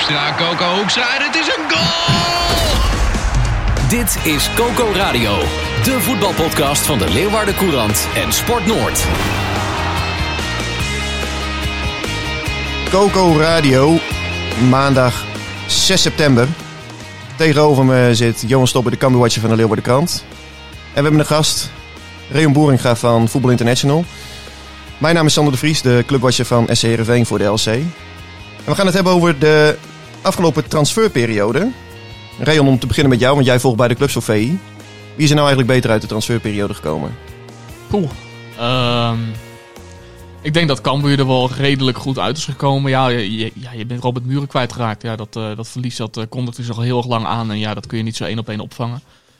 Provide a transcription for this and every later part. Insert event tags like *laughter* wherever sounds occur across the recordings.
Hoekstra, Coco Hoekstra en het is een goal! Dit is Coco Radio, de voetbalpodcast van de Leeuwarden Courant en Sport Noord. Coco Radio, maandag 6 september. Tegenover me zit Johan Stopper, de Cambuurwatcher van de Leeuwarden Krant. En we hebben een gast, Reon Boeringa van Voetbal International. Mijn naam is Sander de Vries, de clubwatcher van SC Heerenveen voor de LC. En we gaan het hebben over de afgelopen transferperiode. Reon, om te beginnen met jou, want jij volgt bij de club Sofie. Wie is er nou eigenlijk beter uit de transferperiode gekomen? Poeh. Ehm, ik denk dat Cambuur er wel redelijk goed uit is gekomen. Ja, je, je- bent Robert Muren kwijtgeraakt. Ja, dat, eh, dat verlies dat uh, zich al heel erg lang aan. En ja, dat kun je niet zo één op één opvangen.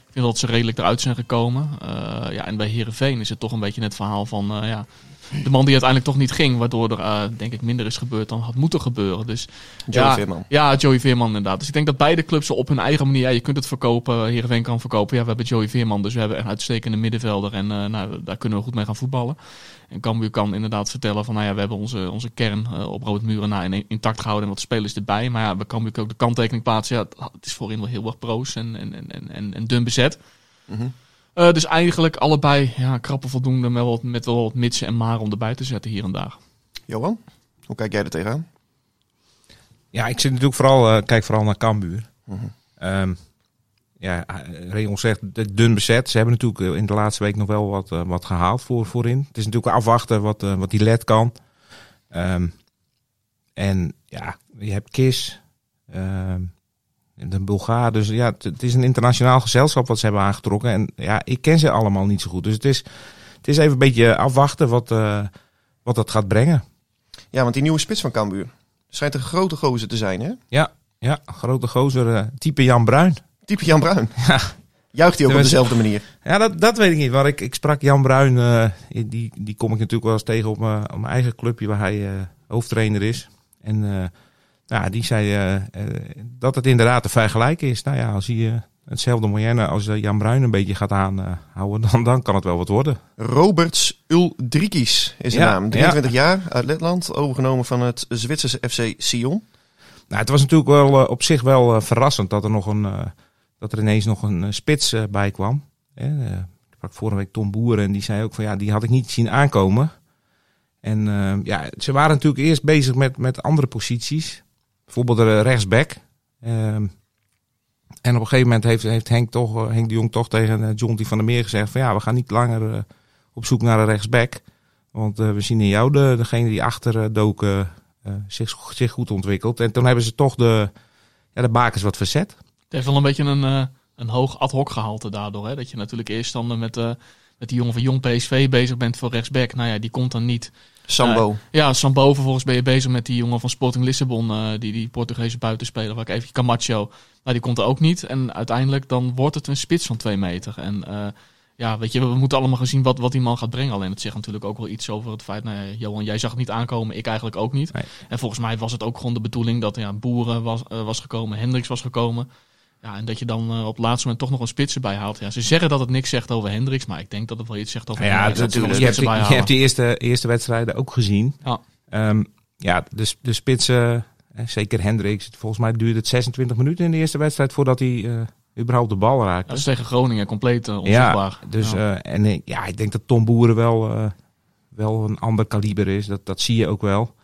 Ik vind dat ze redelijk eruit zijn gekomen. Eh, ja, en bij Herenveen is het toch een beetje het verhaal van... ja, de man die uiteindelijk toch niet ging. Waardoor er eh, denk ik minder is gebeurd dan had moeten gebeuren. Dus Joey ja, Veerman. Ja, Joey Veerman inderdaad. Dus ik denk dat beide clubs op hun eigen manier... Ja, je kunt het verkopen, Heerenveen kan verkopen. Ja, we hebben Joey Veerman, dus we hebben een uitstekende middenvelder. En eh, nou, daar kunnen we goed mee gaan voetballen. En Cambuur kan inderdaad vertellen van... Nou ja, we hebben onze, onze kern eh, op Robert Muren na in, intact gehouden... en wat spelers erbij. Maar ja, we Cambuur ook de kanttekening plaatsen. Ja, het- is voorin wel heel erg proos en, en, en, en, en, en dun bezet. Mhm. Eh, dus eigenlijk allebei ja, krappen voldoende... met wel, wat- met wel wat mitsen en maar om erbij te zetten hier en daar. Johan, hoe kijk jij er tegenaan? Ja, ik zit natuurlijk vooral, eh, kijk vooral naar Cambuur. Mhm. Ehm, ja, eh, Reon zegt de- dun bezet. Ze hebben natuurlijk in de laatste week nog wel wat, wat gehaald voor, voorin. Het is natuurlijk afwachten wat, wat die led kan. Ehm, en ja, je hebt Kis, ehm, de Bulgaar. Dus ja, het, het is een internationaal gezelschap wat ze hebben aangetrokken. En ja, ik ken ze allemaal niet zo goed. Dus het is, het is even een beetje afwachten wat, eh, wat dat gaat brengen. Ja, want die nieuwe spits van Cambuur schijnt een grote gozer te zijn, hè? Ja, ja grote gozer, eh, type Jan Bruin. Type Jan Bruin. *laughs* Ja. Juicht hij ook op dezelfde manier? Ja, dat, dat weet ik niet. Maar ik, ik sprak Jan Bruin, eh, die, die kom ik natuurlijk wel eens tegen op mijn, op mijn eigen clubje waar hij hoofdtrainer is. En ja, die zei eh, eh, dat het inderdaad te vergelijken is. Nou ja, als hij eh, hetzelfde moyenne als Jan Bruin een beetje gaat aanhouden, *laughs* dan, dan kan het wel wat worden. Roberts Uldrikis is de Ja, naam. 23 jaar, uit Letland, overgenomen van het Zwitserse FC Sion. Nou, het was natuurlijk wel op zich wel verrassend dat er, nog een, dat er ineens nog een spits bij kwam. Ik sprak vorige week Tom Boeren en die zei ook van ja, die had ik niet zien aankomen. En ja, ze waren natuurlijk eerst bezig met, met andere posities. Bijvoorbeeld de rechtsback. Ehm, en op een gegeven moment heeft, heeft Henk, toch, eh, Henk de Jong toch tegen eh, John T. van der Meer gezegd van ja, we gaan niet langer eh, op zoek naar een rechtsback. Want we zien in jou de, degene die achter doken zich, zich goed ontwikkeld. En toen hebben ze toch de, ja, de bakens wat verzet. Het heeft wel een beetje een, een hoog ad hoc gehalte daardoor. Hè? Dat je natuurlijk eerst dan met, met die jongen van Jong PSV bezig bent voor rechtsback. Nou ja, die komt dan niet. Sambo. Ja, Sambo vervolgens ben je bezig met die jongen van Sporting Lissabon. eh, die, die Portugese buitenspeler, waar ik even Camacho. Nou, die komt er ook niet. En uiteindelijk dan wordt het een spits van twee meter. En eh, ja, weet je, we moeten allemaal gaan zien wat, wat die man gaat brengen. Alleen het zegt natuurlijk ook wel iets over het feit... Nou ja, Johan, jij zag het niet aankomen, ik eigenlijk ook niet. Nee. En volgens mij was het ook gewoon de bedoeling dat ja, Boeren was, eh, was gekomen, Hendricks was gekomen. Ja, en dat je dan eh, op het laatste moment toch nog een spits erbij haalt. Ja, ze zeggen dat het niks zegt over Hendricks, maar ik denk dat het wel iets zegt over Ja, Hendricks. ze natuurlijk. Je hebt, die, erbij je hebt halen. die eerste, eerste wedstrijden ook gezien. Ja. Ehm, ja, de, de spitsen, eh, zeker Hendricks. Volgens mij duurde het 26 minuten in de eerste wedstrijd voordat hij eh, überhaupt de bal raakte. Dat is tegen Groningen compleet onzichtbaar. Ja, dus, Ja. eh, en ja, ik denk dat Tom Boeren wel, wel een ander kaliber is. Dat, dat zie je ook wel.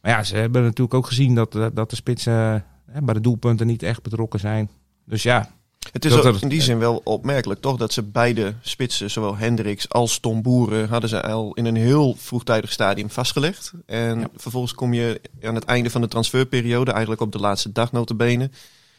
Maar ja, ze hebben natuurlijk ook gezien dat, dat de spitsen bij de doelpunten niet echt betrokken zijn. Dus ja, Het is Dat ook in die zin wel opmerkelijk, toch? Dat ze beide spitsen, zowel Hendricks als Tom Boeren, hadden ze al in een heel vroegtijdig stadium vastgelegd. En Ja. vervolgens kom je aan het einde van de transferperiode, eigenlijk op de laatste dag notabene,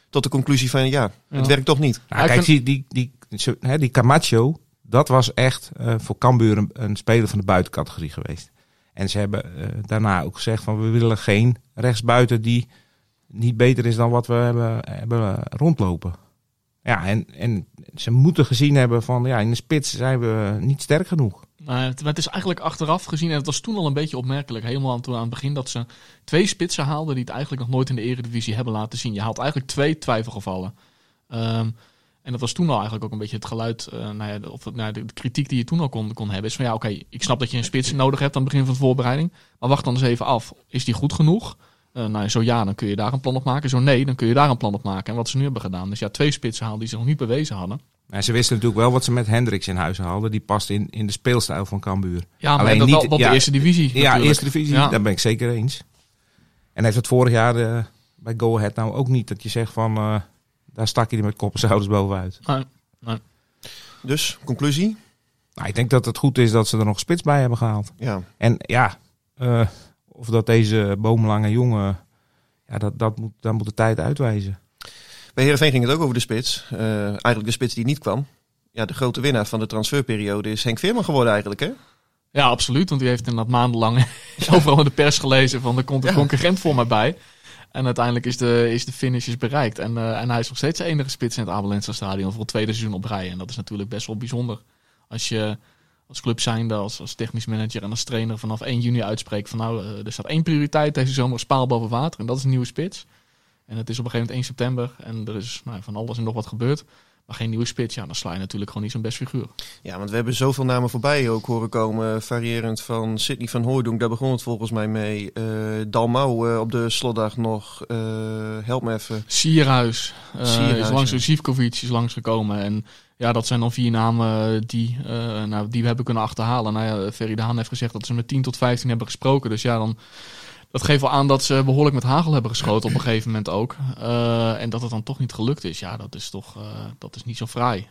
tot de conclusie van ja, het Ja. werkt toch niet. Nou, kijk, vind- die, die, die, hè, die Camacho, dat was echt eh, voor Cambuur een, een speler van de buitencategorie geweest. En ze hebben eh, daarna ook gezegd van we willen geen rechtsbuiten die niet beter is dan wat we hebben, hebben rondlopen. Ja, en, en ze moeten gezien hebben van ja, in de spits zijn we niet sterk genoeg. Maar het, is eigenlijk achteraf gezien, en het was toen al een beetje opmerkelijk, helemaal aan, het begin, dat ze twee spitsen haalden die het eigenlijk nog nooit in de eredivisie hebben laten zien. Je haalt eigenlijk twee twijfelgevallen. Ehm, en dat was toen al eigenlijk ook een beetje het geluid, eh, nou ja, of nou de kritiek die je toen al kon, kon hebben. Is van ja, oké, ik snap dat je een spits nodig hebt aan het begin van de voorbereiding. Maar wacht dan eens even af. Is die goed genoeg? Eh, nou, zo ja, dan kun je daar een plan op maken. Zo nee, dan kun je daar een plan op maken. En wat ze nu hebben gedaan. Dus ja, twee spitsen halen die ze nog niet bewezen hadden. Maar ze wisten natuurlijk wel wat ze met Hendricks in huis hadden. Die past in, in de speelstijl van Cambuur. Ja, maar Alleen dat niet- wel op ja, de eerste divisie. Ja, natuurlijk. eerste divisie, Ja. daar ben ik zeker eens. En heeft het vorig jaar eh, bij Go Ahead nou ook niet dat je zegt van... eh, daar stak je er met kop en schouders bovenuit. Nee. Dus, conclusie? Nou, ik denk dat het goed is dat ze er nog spits bij hebben gehaald. Ja. En ja, eh, of dat deze boomlange jongen... Ja, dat, dat, moet, dat moet de tijd uitwijzen. Bij Heerenveen ging het ook over de spits. Eh, eigenlijk de spits die niet kwam. Ja, de grote winnaar van de transferperiode is Henk Veerman geworden eigenlijk, hè? Ja, absoluut. Want die heeft inderdaad maandenlang *laughs* overal in de pers gelezen van er komt een Ja. concurrent voor mij bij. En uiteindelijk is de, is de finish is bereikt. En, eh, en hij is nog steeds de enige spits in het Abelense stadion voor het tweede seizoen op rij. En dat is natuurlijk best wel bijzonder. Als je als club zijnde, als, als technisch manager en als trainer vanaf 1 juni uitspreekt van nou, eh, er staat één prioriteit deze zomer, spaal boven water. En dat is een nieuwe spits. En het is op een gegeven moment 1 september en er is nou, van alles en nog wat gebeurd. Maar geen nieuwe spits, ja, dan sla je natuurlijk gewoon niet zo'n best figuur. Ja, want we hebben zoveel namen voorbij ook horen komen. Variërend van Sidney van Hooydonk, daar begon het volgens mij mee. Eh Dalmau eh, op de slotdag nog. Help me even. Sierhuis, Sierhuis, is langs, ja. Zivkovic is langsgekomen. En ja, dat zijn dan vier namen die, eh, nou, die we hebben kunnen achterhalen. Nou ja, Ferry heeft gezegd dat ze met 10 tot 15 hebben gesproken. Dus ja, dan, dat geeft wel aan dat ze behoorlijk met hagel hebben geschoten op een gegeven moment ook. Eh, en dat het dan toch niet gelukt is. Ja, dat is toch eh, dat is niet zo fraai.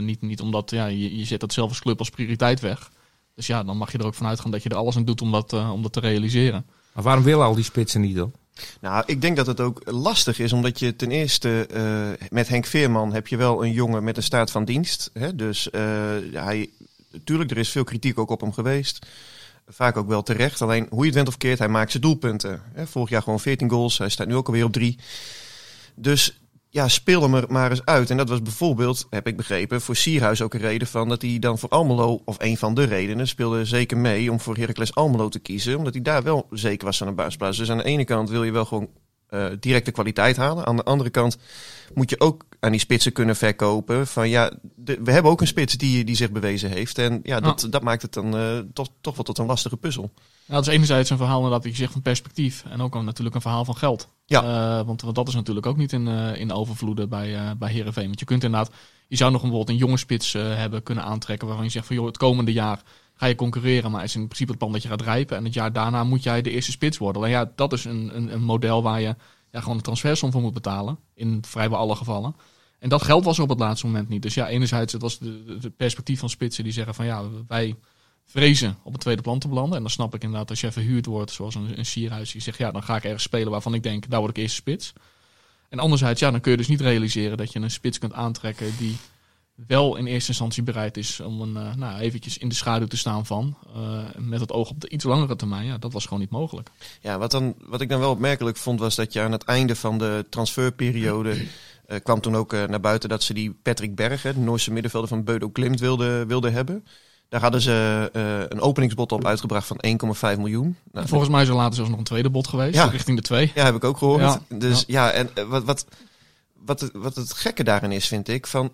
Niet, niet omdat ja, je, je zet dat zelf als club als prioriteit weg. Dus ja, dan mag je er ook van uitgaan dat je er alles aan doet om dat, om dat te realiseren. Maar waarom willen al die spitsen niet dan? Nou, ik denk dat het ook lastig is, omdat je ten eerste eh, met Henk Veerman heb je wel een jongen met een staat van dienst. Hè? Dus eh, hij, natuurlijk, er is veel kritiek ook op hem geweest. Vaak ook wel terecht. Alleen hoe je het went of keert, hij maakt zijn doelpunten. Hè? Vorig jaar gewoon 14 goals, hij staat nu ook alweer op 3. Dus ja, speel hem er maar eens uit. En dat was bijvoorbeeld, heb ik begrepen, voor Sierhuis ook een reden van dat hij dan voor Almelo, of een van de redenen, speelde zeker mee om voor Heracles Almelo te kiezen. Omdat hij daar wel zeker was aan de basisplaats. Dus aan de ene kant wil je wel gewoon eh, directe kwaliteit halen. Aan de andere kant moet je ook aan die spitsen kunnen verkopen. Van ja, de- we hebben ook een spits die, die zich bewezen heeft. En ja, dat, dat maakt het dan eh, toch, toch wel tot een lastige puzzel. Nou, dat is enerzijds een verhaal dat je zegt van perspectief. En ook een- natuurlijk een verhaal van geld. Ja. Eh, want, want dat is natuurlijk ook niet in, eh in overvloeden bij, eh bij Heerenveen. Want je kunt inderdaad, je zou nog een, bijvoorbeeld een jonge spits hebben kunnen aantrekken. Waarvan je zegt van joh, het komende jaar ga je concurreren. Maar is in principe het plan dat je gaat rijpen. En het jaar daarna moet jij de eerste spits worden. Alleen ja, dat is een, een, een model waar je ja, gewoon een transfersom voor moet betalen. In vrijwel alle gevallen. En dat geld was er op het laatste moment niet. Dus ja, enerzijds het was de perspectief van spitsen die zeggen van ja, wij vrezen op het tweede plan te belanden. En dan snap ik inderdaad als je verhuurd wordt, zoals een, een sierhuis, die zegt ja, dan ga ik ergens spelen waarvan ik denk, daar word ik eerste spits. En anderzijds, ja, dan kun je dus niet realiseren dat je een spits kunt aantrekken die wel in eerste instantie bereid is om een, eh, nou, eventjes in de schaduw te staan van. eh, met het oog op de iets langere termijn. Ja, dat was gewoon niet mogelijk. Ja, wat, dan, wat ik dan wel opmerkelijk vond, was dat je aan het einde van de transferperiode. eh, kwam toen ook naar buiten dat ze die Patrick Berger, de Noorse middenvelder van Beudo Klimt, wilden wilde hebben. Daar hadden ze eh, een openingsbod op uitgebracht van 1,5 miljoen. Nou, En volgens mij is er later zelfs nog een tweede bod geweest, Ja. richting de twee. Ja, heb ik ook gehoord. Ja. Dus ja, en eh, wat, wat, wat, het, wat het gekke daarin is, vind ik, van,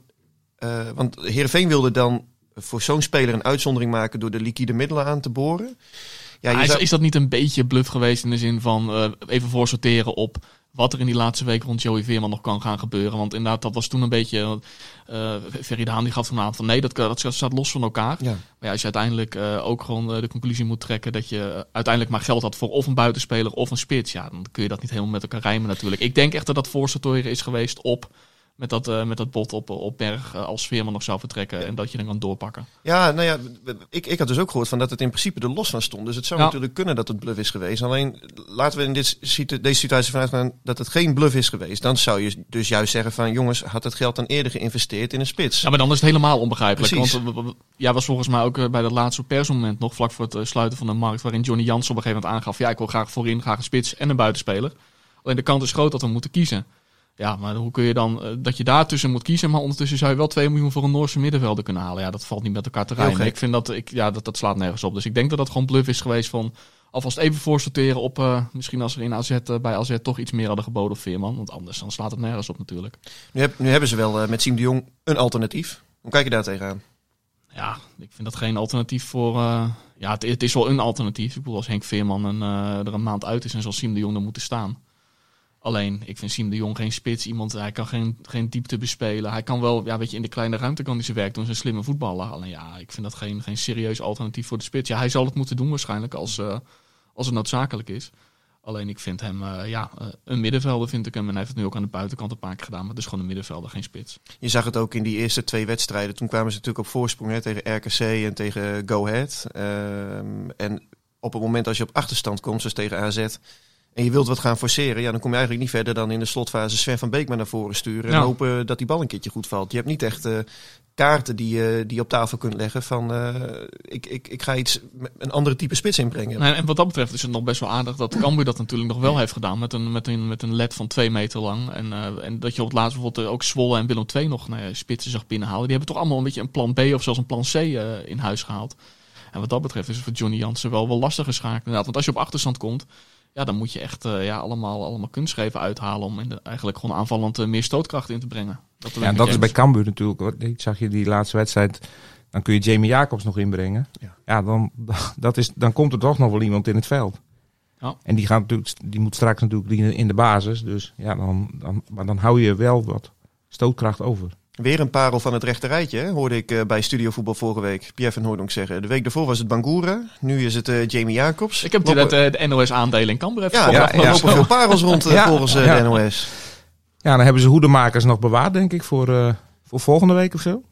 eh, want Heerenveen wilde dan voor zo'n speler een uitzondering maken door de liquide middelen aan te boren. Ja, Maar is, zou- is dat niet een beetje bluff geweest in de zin van eh, even voorsorteren op wat er in die laatste week rond Joey Veerman nog kan gaan gebeuren? Want inderdaad, dat was toen een beetje. eh Ferry de Haan die gaf toen aan van nee, dat, dat staat los van elkaar. Ja. Maar ja, als je uiteindelijk eh, ook gewoon eh, de conclusie moet trekken dat je eh, uiteindelijk maar geld had voor of een buitenspeler of een spits, ja, dan kun je dat niet helemaal met elkaar rijmen natuurlijk. Ik denk echt dat dat voorsorteren is geweest op met dat, eh, met dat bot op, op berg eh, als Veerman nog zou vertrekken en dat je dan kan doorpakken. Ja, nou ja, ik, ik had dus ook gehoord van dat het in principe er los van stond. Dus het zou Ja. natuurlijk kunnen dat het bluff is geweest. Alleen laten we in dit, deze situatie vanuit gaan dat het geen bluff is geweest. Dan zou je dus juist zeggen van jongens, had het geld dan eerder geïnvesteerd in een spits. Ja, maar dan is het helemaal onbegrijpelijk. Precies. Want eh, jij was volgens mij ook eh, bij dat laatste persmoment nog vlak voor het eh, sluiten van de markt, waarin Johnny Jans op een gegeven moment aangaf, ja, ik wil graag voorin, graag een spits en een buitenspeler. Alleen de kans is groot dat we moeten kiezen. Ja, maar hoe kun je dan eh, dat je daartussen moet kiezen, maar ondertussen zou je wel 2 miljoen voor een Noorse middenvelder kunnen halen. Ja, dat valt niet met elkaar te rijmen. Ik vind dat, ik, ja, dat, dat slaat nergens op. Dus ik denk dat dat gewoon bluff is geweest van alvast even voorsorteren op, eh, misschien als er in AZ, eh, bij AZ toch iets meer hadden geboden op Veerman. Want anders dan slaat het nergens op natuurlijk. Nu, heb- nu hebben ze wel met Siem de Jong een alternatief. Hoe kijk je daar tegenaan? Ja, ik vind dat geen alternatief voor. ja, het, het is wel een alternatief. Ik bedoel, als Henk Veerman een, er een maand uit is en zal Siem de Jong er moeten staan. Alleen, ik vind Siem de Jong geen spits. Iemand, hij kan geen, geen diepte bespelen. Hij kan wel, ja, weet je, in de kleine ruimte kan hij zijn werk doen. Zijn slimme voetballer. Alleen ja, ik vind dat geen, geen serieus alternatief voor de spits. Ja, hij zal het moeten doen waarschijnlijk als, eh, als het noodzakelijk is. Alleen ik vind hem, eh, ja, eh, een middenvelder vind ik hem. En hij heeft het nu ook aan de buitenkant een paar keer gedaan. Maar het is gewoon een middenvelder, geen spits. Je zag het ook in die eerste twee wedstrijden. Toen kwamen ze natuurlijk op voorsprong hè, tegen RKC en tegen Go Ahead. Ehm, en op het moment als je op achterstand komt, zoals tegen AZ... en je wilt wat gaan forceren... Ja, dan kom je eigenlijk niet verder dan in de slotfase Sven van Beek maar naar voren sturen... en Ja. hopen dat die bal een keertje goed valt. Je hebt niet echt eh, kaarten die, je die je op tafel kunt leggen van... eh, ik, ik, ik ga iets, een andere type spits inbrengen. Nee, en wat dat betreft is het nog best wel aardig dat Cambuur dat natuurlijk nog wel heeft gedaan. Met een, met een, met een led van twee meter lang. En, eh, en dat je op het laatst bijvoorbeeld eh, ook Zwolle en Willem II nog nou ja, spitsen zag binnenhalen. Die hebben toch allemaal een beetje een plan B of zelfs een plan C eh, in huis gehaald. En wat dat betreft is het voor Johnny Jansen wel, wel lastig geschaakt inderdaad. Want als je op achterstand komt, ja, dan moet je echt eh, ja, allemaal, allemaal kunstgrepen uithalen. Om in de- eigenlijk gewoon aanvallend eh, meer stootkracht in te brengen. Dat, Ja, en dat is bij Cambuur natuurlijk. hoor. Die zag je die laatste wedstrijd. Dan kun je Jamie Jacobs nog inbrengen. Ja. Ja, dan, *laughs* dat is, dan komt er toch nog wel iemand in het veld. Ja. En die, gaat natuurlijk, die moet straks natuurlijk in de basis. Dus ja, dan, dan, maar dan hou je wel wat stootkracht over. Weer een parel van het rechte rijtje, hè, hoorde ik eh, bij Studio Voetbal vorige week. Pierre van Hooydonk zeggen. De week daarvoor was het Bangura. Nu is het eh, Jamie Jacobs. Ik heb idee dat eh, de NOS-aandelen in Cambuur heeft Ja, er ja, lopen veel parels rond Ja, volgens ja. de NOS. Ja, dan hebben ze hoedemakers nog bewaard, denk ik, voor, eh, voor volgende week of zo.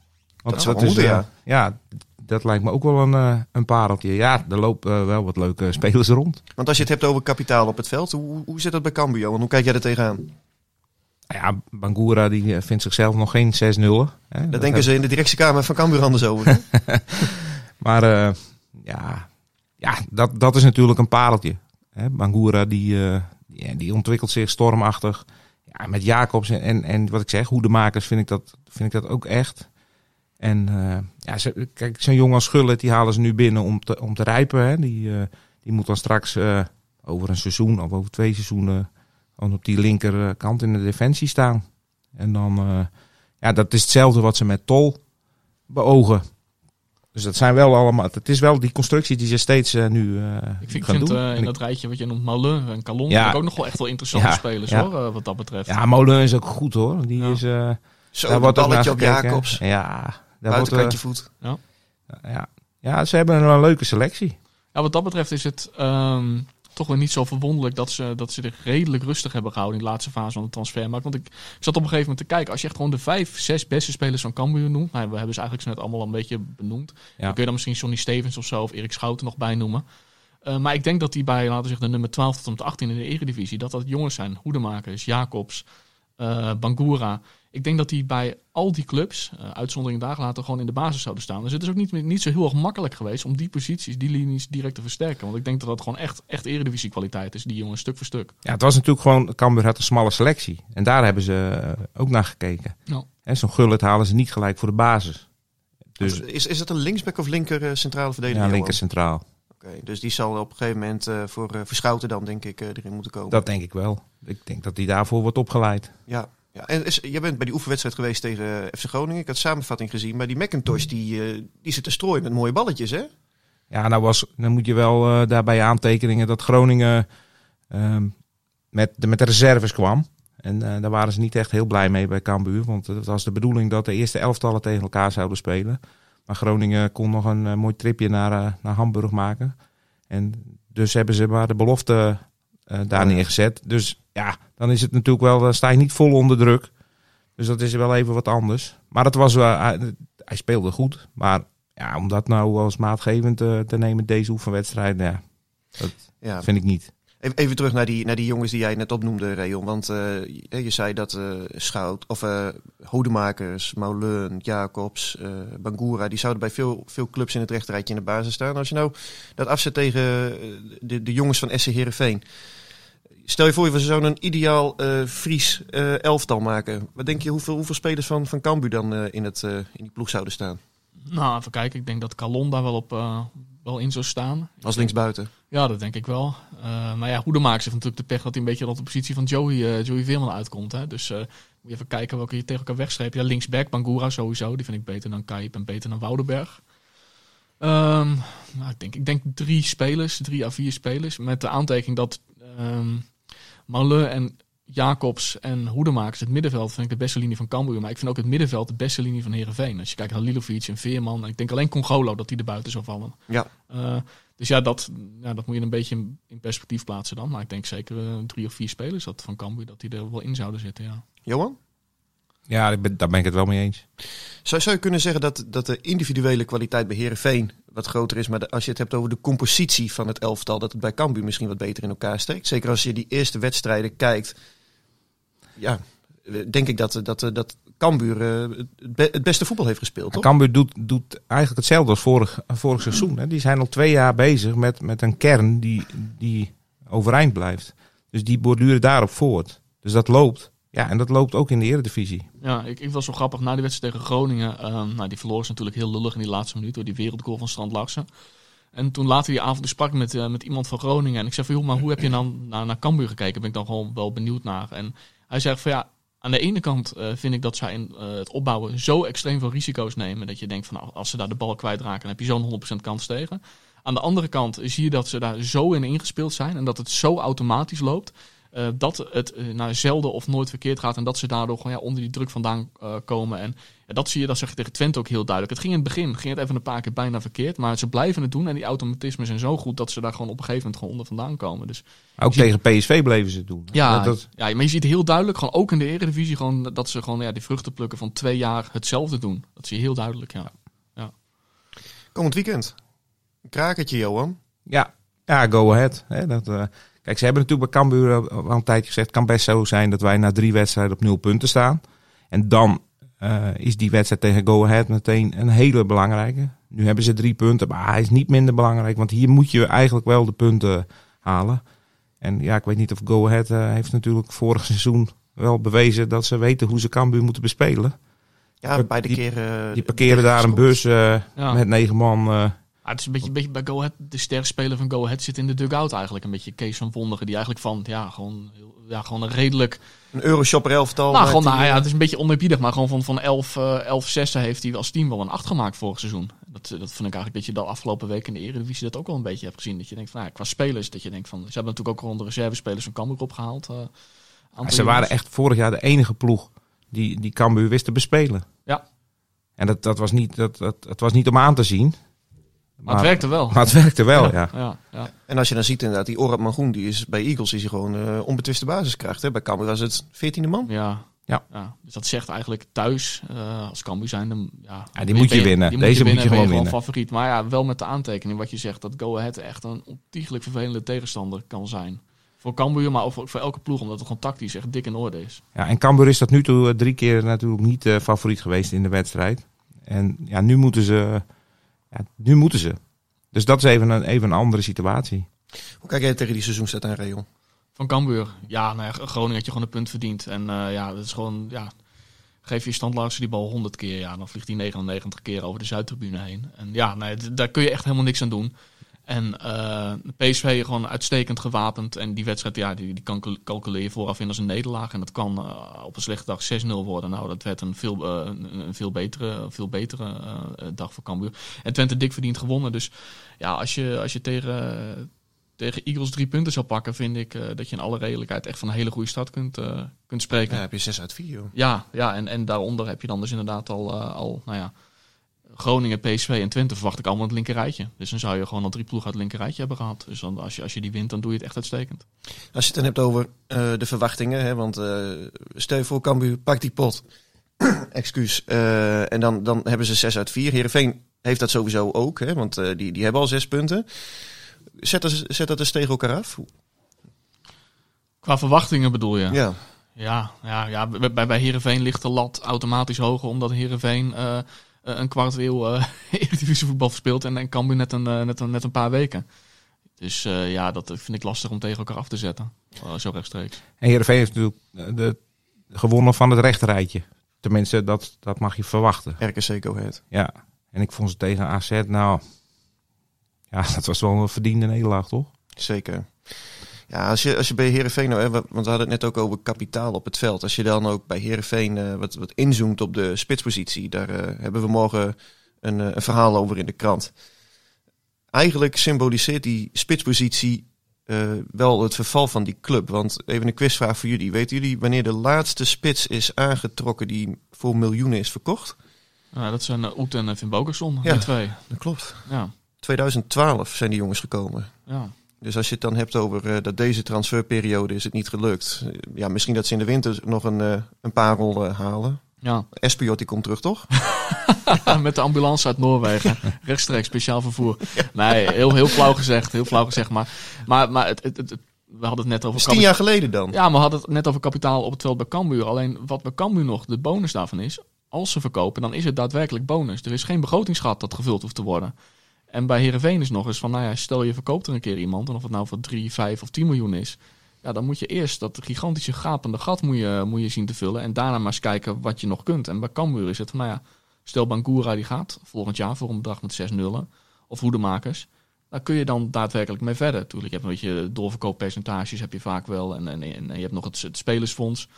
Want Dat moeten, eh, ja. ja, dat lijkt me ook wel een, een pareltje. Ja, er lopen wel wat leuke spelers rond. Want als je het hebt over kapitaal op het veld, hoe, hoe zit dat bij Cambuur? Want hoe kijk jij er tegenaan? Nou ja, Bangura die eh, vindt zichzelf nog geen 6-0. Hè. Daar denken ze in de directiekamer van Cambuur anders over. *laughs* Maar eh, ja, ja dat, dat is natuurlijk een pareltje. Hè? Bangura die, eh, die, die ontwikkelt zich stormachtig. Ja, met Jacobs en, en, en wat ik zeg, hoedemakers vind ik dat, vind ik dat ook echt. En ja, ze, kijk, zo'n jongen als Gullit, die halen ze nu binnen om te, om te rijpen. Hè? Die, die moet dan straks over een seizoen of over twee seizoenen gewoon op die linkerkant in de defensie staan. En dan, eh, ja, dat is hetzelfde wat ze met Tol beogen. Dus dat zijn wel allemaal, het is wel die constructie die ze steeds eh, nu eh, Ik vind, gaan vind doen. eh, En in ik- dat rijtje wat je noemt, Malin en Calon, Ja. ook nog wel echt wel interessante Ja, spelers ja. hoor, eh, wat dat betreft. ja, Molen is ook goed hoor. Die Ja. is, eh Zo, daar wordt balletje op gekeken. Jacobs. Ja, daar wordt, Buitenkantje eh, voet. ja. ja, ze hebben een leuke selectie. Ja, wat dat betreft is het ehm, toch wel niet zo verwonderlijk dat ze, dat ze zich redelijk rustig hebben gehouden in de laatste fase van de transfermarkt. Want ik, ik zat op een gegeven moment te kijken, als je echt gewoon de vijf, zes beste spelers van Cambuur noemt, nou, we hebben ze eigenlijk zo net allemaal een beetje benoemd. Dan kun je dan misschien Sonny Stevens of zo, of Erik Schouten nog bij noemen. Eh, maar ik denk dat die bij, laten we zeggen, de nummer 12 tot en met 18 in de Eredivisie, dat dat jongens zijn. Hoedemakers, Jacobs, eh Bangura. Ik denk dat die bij al die clubs, eh uitzondering daar later, gewoon in de basis zouden staan. Dus het is ook niet, niet zo heel erg makkelijk geweest om die posities, die linies direct te versterken. Want ik denk dat dat gewoon echt, echt Eredivisie kwaliteit is, die jongens stuk voor stuk. Ja, het was natuurlijk gewoon, Cambuur had een smalle selectie. En daar hebben ze eh, ook naar gekeken. Ja. En zo'n Gullit halen ze niet gelijk voor de basis. Dus Is, is dat een linksback of linker eh, centrale verdediger? ja, linker centraal. Oké, dus die zal op een gegeven moment eh, voor uh, Verschouten dan denk ik eh, erin moeten komen. Dat denk ik wel. Ik denk dat hij daarvoor wordt opgeleid. Ja, ja. En is, jij bent bij die oefenwedstrijd geweest tegen FC Groningen. Ik had samenvatting gezien. Maar die McIntosh die, uh, die zit te strooien met mooie balletjes hè? Ja, nou was, dan moet je wel uh, daarbij aantekeningen dat Groningen uh, met, de, met de reserves kwam. En daar waren ze niet echt heel blij mee bij Cambuur. Want het was de bedoeling dat de eerste elftallen tegen elkaar zouden spelen. Maar Groningen kon nog een mooi tripje naar, naar Hamburg maken. En dus hebben ze maar de belofte daar neergezet. Dus ja, dan is het natuurlijk wel, dan sta je niet vol onder druk. Dus dat is wel even wat anders. Maar het was, wel hij, speelde goed. Maar ja, om dat nou als maatgevend eh, te nemen, deze oefenwedstrijd, ja, dat Ja, vind ik niet. Even, terug naar die, naar die jongens die jij net opnoemde, Rayon. Want eh, je, zei dat eh, Schout, of eh Hodemakers, Mauleun, Jacobs, Bangura, die zouden bij veel, veel clubs in het rechterrijtje in de basis staan. Als je nou dat afzet tegen de, de jongens van SC Heerenveen. Stel je voor, we zouden een ideaal Fries elftal maken. Wat denk je, hoeveel, hoeveel spelers van, van Cambuur dan in, het, in die ploeg zouden staan? Nou, even kijken. Ik denk dat Calon daar wel, op, wel in zou staan. Als linksbuiten. Ja, dat denk ik wel. Eh, maar ja, Hoedemaaks heeft natuurlijk de pech dat hij een beetje op de positie van Joey, eh, Joey Veerman uitkomt. Hè? Dus eh, moet je even kijken welke je tegen elkaar wegstreept. Ja, linksback, Bangura sowieso. Die vind ik beter dan Kaip en beter dan Woudenberg. Ehm, nou, ik, denk, ik denk drie spelers, drie à vier spelers. Met de aantekening dat Maleu en Jacobs en Hoedemakers, het middenveld, vind ik de beste linie van Cambuur. Maar ik vind ook het middenveld de beste linie van Heerenveen. Als je kijkt naar Lilovic en Veerman. Ik denk alleen Congolo dat die er buiten zou vallen. Ja. Dus ja dat, ja, dat moet je een beetje in, in perspectief plaatsen dan. Maar ik denk zeker eh, drie of vier spelers dat van Cambuur dat die er wel in zouden zitten. Ja. Johan? Ja, ik ben- daar ben ik het wel mee eens. Zou, zou je kunnen zeggen dat, dat de individuele kwaliteit bij Herenveen wat groter is, maar de- als je het hebt over de compositie van het elftal, dat het bij Cambuur misschien wat beter in elkaar steekt? Zeker als je die eerste wedstrijden kijkt, ja, eh, denk ik dat, dat, dat Cambuur eh, het, be- het beste voetbal heeft gespeeld, toch? Cambuur doet, doet eigenlijk hetzelfde als vorig, vorig seizoen. Hè. Die zijn al twee jaar bezig met, met een kern die, die overeind blijft. Dus die borduren daarop voort. Dus dat loopt. Ja, en dat loopt ook in de eredivisie. Ja, ik, ik was zo grappig na die wedstrijd tegen Groningen. ehm, nou, die verloren ze natuurlijk heel lullig in die laatste minuut door die wereldgoal van Strand Larsen. En toen later die avond dus sprak ik met, eh, met iemand van Groningen. En ik zei van, joh, maar hoe heb je dan naar, naar Cambuur gekeken? Ben ik dan gewoon wel benieuwd naar. En hij zegt van, ja, aan de ene kant eh, vind ik dat zij in eh, het opbouwen zo extreem veel risico's nemen. Dat je denkt van, nou, als ze daar de bal kwijtraken, dan heb je zo'n 100% kans tegen. Aan de andere kant zie je dat ze daar zo in ingespeeld zijn. En dat het zo automatisch loopt. Eh, dat het eh, nou, zelden of nooit verkeerd gaat. En dat ze daardoor gewoon ja, onder die druk vandaan eh, komen. En ja, dat zie je, dat zeg je tegen Twente ook heel duidelijk. Het ging in het begin, ging het even een paar keer bijna verkeerd. Maar ze blijven het doen. En die automatismen zijn zo goed dat ze daar gewoon op een gegeven moment gewoon onder vandaan komen. Dus Ook tegen PSV bleven ze het doen. ja, Dat, dat- ja, maar je ziet heel duidelijk, gewoon ook in de Eredivisie, gewoon dat ze gewoon ja, die vruchten plukken van twee jaar hetzelfde doen. Dat zie je heel duidelijk, ja. Komend weekend. Een krakertje, Johan. ja, ja, go ahead. Hè, dat, eh, kijk, ze hebben natuurlijk bij Cambuur al een tijdje gezegd... het kan best zo zijn dat wij na drie wedstrijden op nul punten staan. En dan eh, is die wedstrijd tegen Go Ahead meteen een hele belangrijke. Nu hebben ze drie punten, maar hij is niet minder belangrijk. Want hier moet je eigenlijk wel de punten halen. En ja, ik weet niet of Go Ahead eh, heeft natuurlijk vorig seizoen wel bewezen... dat ze weten hoe ze Cambuur moeten bespelen. Ja, Die- beide keer... eh, Die parkeren daar een bus eh, Ja. met negen man... het is een beetje, een beetje bij Go Ahead, de sterspeler van Go Ahead zit in de dugout eigenlijk. Een beetje Kees van Wonderen, die eigenlijk van, ja, gewoon, heel- ja, gewoon een redelijk... Een Euroshopper elftal. nou, gewoon, nou ja, het is een beetje oneerbiedig, maar gewoon van, van 11, eh 11 6 heeft hij als team wel een 8 gemaakt vorig seizoen. Dat, eh, dat vind ik eigenlijk dat je de afgelopen week in de Eredivisie dat ook wel een beetje hebt gezien. Dat je denkt van, ja, qua spelers, dat je denkt van, ze hebben natuurlijk ook gewoon de reservespelers van Cambuur opgehaald. eh, aantal ze waren echt vorig jaar de enige ploeg die, die Cambuur wist te bespelen. Ja. En dat, dat was niet, dat, dat, het was niet om aan te zien. Maar het werkte wel. Maar het werkte wel, ja. ja, ja. En als je dan ziet inderdaad, die Orad Mangoen, die is bij Eagles is hij gewoon eh onbetwiste basiskracht. Hè? Bij Cambuur was het 14e man. Ja. Ja. Dus dat zegt eigenlijk thuis, eh, als Cambuur zijn, dan, ja, Ja, die moet je winnen. die Deze moet je en ben gewoon winnen. favoriet. Maar ja, wel met de aantekening wat je zegt, dat Go Ahead echt een ontiegelijk vervelende tegenstander kan zijn. Voor Cambuur, maar ook voor, elke ploeg, omdat het gewoon tactisch echt dik in orde is. ja. En Cambuur is tot nu toe eh, drie keer natuurlijk niet eh, favoriet geweest in de wedstrijd. En ja, nu moeten ze. Ja, nu moeten ze. Dus dat is even een, even een andere situatie. Hoe kijk jij tegen die seizoenstart aan, Rayon? Van Cambuur, ja, nou ja, Groningen had je gewoon een punt verdiend. En eh, ja, dat is gewoon, ja, geef je standlaarse die bal 100 keer, ja, dan vliegt hij 99 keer over de Zuidtribune heen. En ja, nee, daar kun je echt helemaal niks aan doen. En eh PSV gewoon uitstekend gewapend. En die wedstrijd, ja, die, die calcul- calculeer je vooraf in als een nederlaag. En dat kan eh, op een slechte dag 6-0 worden. Nou, dat werd een veel, eh, een, veel betere, veel betere dag voor Cambuur. En Twente dik verdiend gewonnen. Dus ja, als je, als je tegen, tegen Eagles drie punten zou pakken, vind ik dat je in alle redelijkheid echt van een hele goede start kunt, kunt spreken. Ja, heb je 6 uit 4, joh. Ja, ja en, en daaronder heb je dan dus inderdaad al, al nou ja, Groningen, PSV en Twente verwacht ik allemaal het linkerrijtje. Dus dan zou je gewoon al drie ploegen uit het linkerrijtje hebben gehad. Dus dan, als, je, als je die wint, dan doe je het echt uitstekend. Als je het dan hebt over eh, de verwachtingen, hè, want eh stel je voor Cambuur pakt die pot, *clears throat* excuus, eh, en dan, dan hebben ze 6 uit 4. Heerenveen heeft dat sowieso ook, hè, want eh, die, die hebben al zes punten. Zet dat, zet dat eens tegen elkaar af? Qua verwachtingen bedoel je? Ja. Ja, ja, ja bij, bij Heerenveen ligt de lat automatisch hoger. Omdat Heerenveen eh een kwart eeuw eh *laughs* Eredivisie voetbal verspeelt. En, en Cambuur net een, eh, net, een, net een paar weken. Dus eh, ja, dat vind ik lastig om tegen elkaar af te zetten. Eh, zo rechtstreeks. En Heerenveen heeft natuurlijk eh, de, gewonnen van het rechterrijtje. Tenminste, dat, dat mag je verwachten. RKC Go Ahead. Ja. En ik vond ze tegen AZ, nou... Ja, *laughs* dat was wel een verdiende nederlaag, toch? Zeker. Ja, als je, als je bij Heerenveen, nou, hè, want we hadden het net ook over kapitaal op het veld. Als je dan ook bij Heerenveen eh, wat, wat inzoomt op de spitspositie, daar eh, hebben we morgen een, eh, een verhaal over in de krant. Eigenlijk symboliseert die spitspositie eh, wel het verval van die club. Want even een quizvraag voor jullie. Weten jullie wanneer de laatste spits is aangetrokken die voor miljoenen is verkocht? Ja, dat zijn uh, Oet en uh, Finn Bokerson, Ja. die twee. Dat klopt. Ja, 2012 zijn die jongens gekomen. ja. Dus als je het dan hebt over eh, dat deze transferperiode is het niet gelukt. Eh, ja, misschien dat ze in de winter nog een, eh, een paar rollen halen. ja. Espiot die komt terug, toch? *laughs* Met de ambulance uit Noorwegen. *laughs* Rechtstreeks speciaal vervoer. Nee, heel, heel flauw gezegd. Heel flauw gezegd. Maar, maar, maar het, het, het- we hadden het net over... tien jaar geleden dan. Ja, maar we hadden het net over kapitaal op het veld bij Cambuur. Alleen wat bij Cambuur nog de bonus daarvan is... als ze verkopen, dan is het daadwerkelijk bonus. Er is geen begrotingsgat dat gevuld hoeft te worden. En bij Herenveen is nog eens van... nou ja, stel je verkoopt er een keer iemand... en of het nou voor 3, 5 of 10 miljoen is... ja, dan moet je eerst dat gigantische gapende gat moet je, moet je zien te vullen... en daarna maar eens kijken wat je nog kunt. En bij Cambuur is het van, nou ja... stel Bangura die gaat volgend jaar voor een bedrag met 6 nullen... of hoedemakers... Daar kun je dan daadwerkelijk mee verder. Tuurlijk, je hebt een beetje doorverkooppercentages, heb je vaak wel. En, en, je hebt nog het, spelersfonds.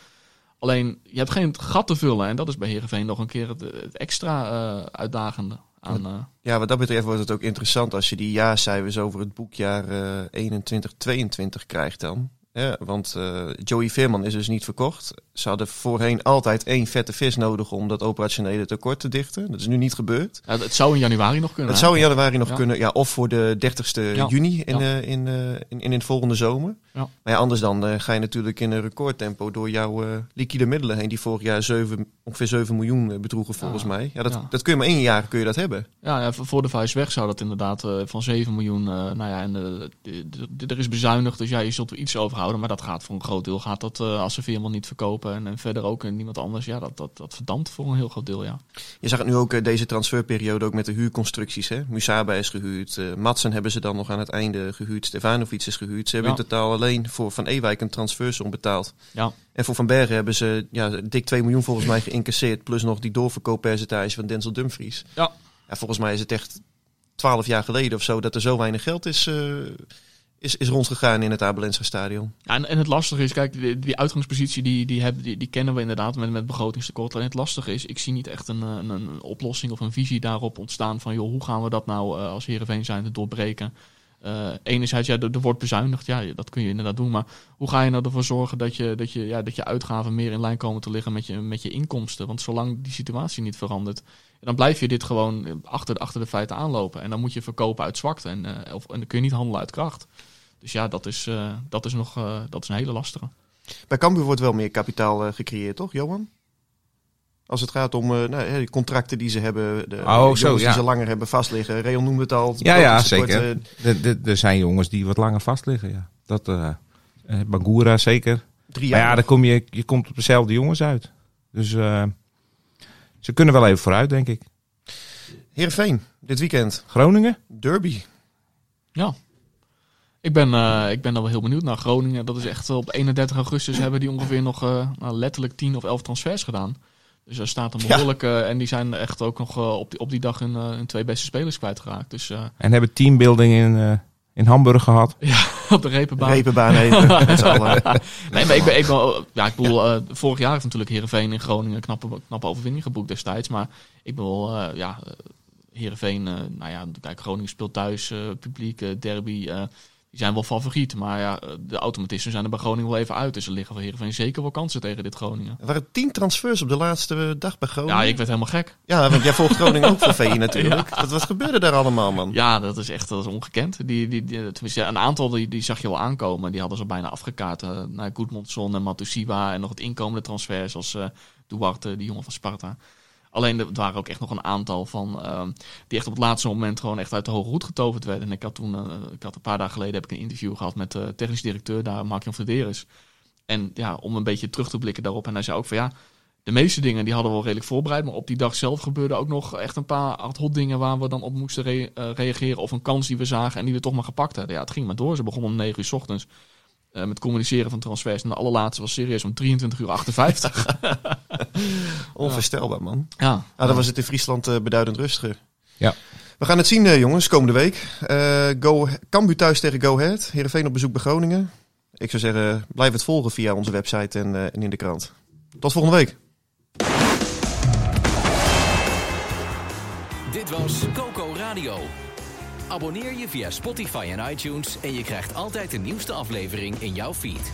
Alleen, je hebt geen gat te vullen. En dat is bij Heerenveen nog een keer het, het extra eh, uitdagende. Aan, eh, Ja, wat dat betreft wordt het ook interessant als je die jaarcijfers over het boekjaar eh 21-22 krijgt dan. Ja, want eh, Joey Veerman is dus niet verkocht. Ze hadden voorheen altijd één vette vis nodig om dat operationele tekort te dichten. Dat is nu niet gebeurd. ja, het zou in januari nog kunnen. Hè? zou in januari nog Ja. kunnen, ja, of voor de 30ste Ja. juni in, eh, in, eh, in, in het volgende zomer. Ja. Maar ja, anders dan eh, ga je natuurlijk in een recordtempo door jouw liquide middelen heen, die vorig jaar 7, ongeveer 7 miljoen bedroegen volgens mij. Ja, dat, dat kun je maar één jaar kun je dat hebben. Ja, ja, voor de vuist weg zou dat inderdaad van 7 miljoen. nou ja, en er is bezuinigd, dus ja, je zult er iets overhouden. Maar dat gaat voor een groot deel, gaat dat als ze Veerman niet verkopen. En, en verder ook en niemand anders. Ja, dat, dat, dat verdampt voor een heel groot deel, ja. Je zag het nu ook eh, deze transferperiode ook met de huurconstructies. Hè? Musaba is gehuurd. eh Madsen hebben ze dan nog aan het einde gehuurd. Stefanovic is gehuurd. Ze hebben Ja. in totaal alleen voor Van Ewijk een transfersom betaald. Ja, En voor Van Bergen hebben ze ja, dik 2 miljoen volgens mij geïncasseerd. Plus nog die doorverkooppercentage van Denzel Dumfries. Ja. ja volgens mij is het echt 12 jaar geleden of zo dat er zo weinig geld is, eh, is, is rondgegaan in het Abelense stadion. En, en het lastige is, kijk, die, uitgangspositie die, die, die, kennen we inderdaad met, met begrotingstekort. Alleen het lastige is, ik zie niet echt een, een, een oplossing of een visie daarop ontstaan van, joh, hoe gaan we dat nou eh, als Heerenveen zijn doorbreken? Eh enerzijds, ja, er wordt bezuinigd, ja, dat kun je inderdaad doen. Maar hoe ga je nou ervoor zorgen dat je, dat je, ja, dat je uitgaven meer in lijn komen te liggen met je, met je inkomsten? Want zolang die situatie niet verandert, dan blijf je dit gewoon achter, de- achter de feiten aanlopen. En dan moet je verkopen uit zwakte en, eh, of, en dan kun je niet handelen uit kracht. Dus ja, dat is, eh, dat is nog eh, dat is een hele lastige. Bij Cambuur wordt wel meer kapitaal gecreëerd, toch Johan? Als het gaat om eh, nou, hè, die contracten die ze hebben, de Oh, jongens zo, die ze langer hebben vastliggen. Reon noemde het al. Ja, ja, zeker. Er- zijn jongens die wat langer vast liggen, ja. Dat, Bangura zeker. drie Maar jaar. ja, dan kom je, je komt op dezelfde jongens uit. Dus eh, ze kunnen wel even vooruit, denk ik. Heerenveen, dit weekend. Groningen? Derby. Ja. Ik ben, eh, ik ben dan wel heel benieuwd naar Groningen. Dat is echt op 31 augustus hebben die ongeveer nog eh, nou, letterlijk 10 of 11 transfers gedaan. Dus er staat een Ja. behoorlijke. en die zijn echt ook nog eh, op, die, op die dag hun, eh, hun twee beste spelers kwijtgeraakt. Dus eh, En hebben teambuilding in, eh, in Hamburg gehad. *laughs* op de repenbaan. Repenbaan even. *laughs* met z'n allen. Nee, maar ik ben, ik ben, ja, ik bedoel, eh, vorig jaar heeft natuurlijk Heerenveen in Groningen een knappe, knappe overwinning geboekt destijds. Maar ik ben wel, eh, ja, eh, Heerenveen, eh, nou ja, kijk, Groningen speelt thuis, eh, publiek, eh, derby. Eh, die zijn wel favoriet. Maar ja, de automatismen zijn er bij Groningen wel even uit. Dus er liggen voor Heerenveen zeker wel kansen tegen dit Groningen. Er waren tien transfers op de laatste dag bij Groningen. Ja, ik werd helemaal gek. Ja, want jij volgt Groningen ook voor *laughs* VI natuurlijk. Wat, wat gebeurde daar allemaal, man? Ja, dat is echt dat is ongekend. Die, die, die, tenminste, een aantal die, die zag je wel aankomen. Die hadden ze bijna afgekaart. Uh, naar Goedmondson en Matusiwa. En nog het inkomende transfers zoals uh, Duarte, die jongen van Sparta. Alleen er waren ook echt nog een aantal van uh, die echt op het laatste moment gewoon echt uit de hoge hoed getoverd werden. En ik had toen, uh, ik had een paar dagen geleden heb ik een interview gehad met de technisch directeur daar, Mark-Jan. En ja, om een beetje terug te blikken daarop. En hij zei ook van ja, de meeste dingen die hadden we wel redelijk voorbereid. Maar op die dag zelf gebeurde ook nog echt een paar ad hoc dingen waar we dan op moesten re uh, reageren. Of een kans die we zagen en die we toch maar gepakt hadden. Ja, het ging maar door. Ze begonnen om 9 uur s ochtends. Uh, met communiceren van transfers. En de allerlaatste was serieus om 23 uur 58. *laughs* *laughs* Onvoorstelbaar, man. Ja. Ah, dan was het in Friesland uh, beduidend rustiger. Ja. We gaan het zien, uh, jongens, komende week. Uh, Go, Cambuur thuis tegen Go Ahead. Heerenveen op bezoek bij Groningen. Ik zou zeggen, blijf het volgen via onze website en, en in de krant. Tot volgende week. Dit was Coco Radio. Abonneer je via Spotify en iTunes en je krijgt altijd de nieuwste aflevering in jouw feed.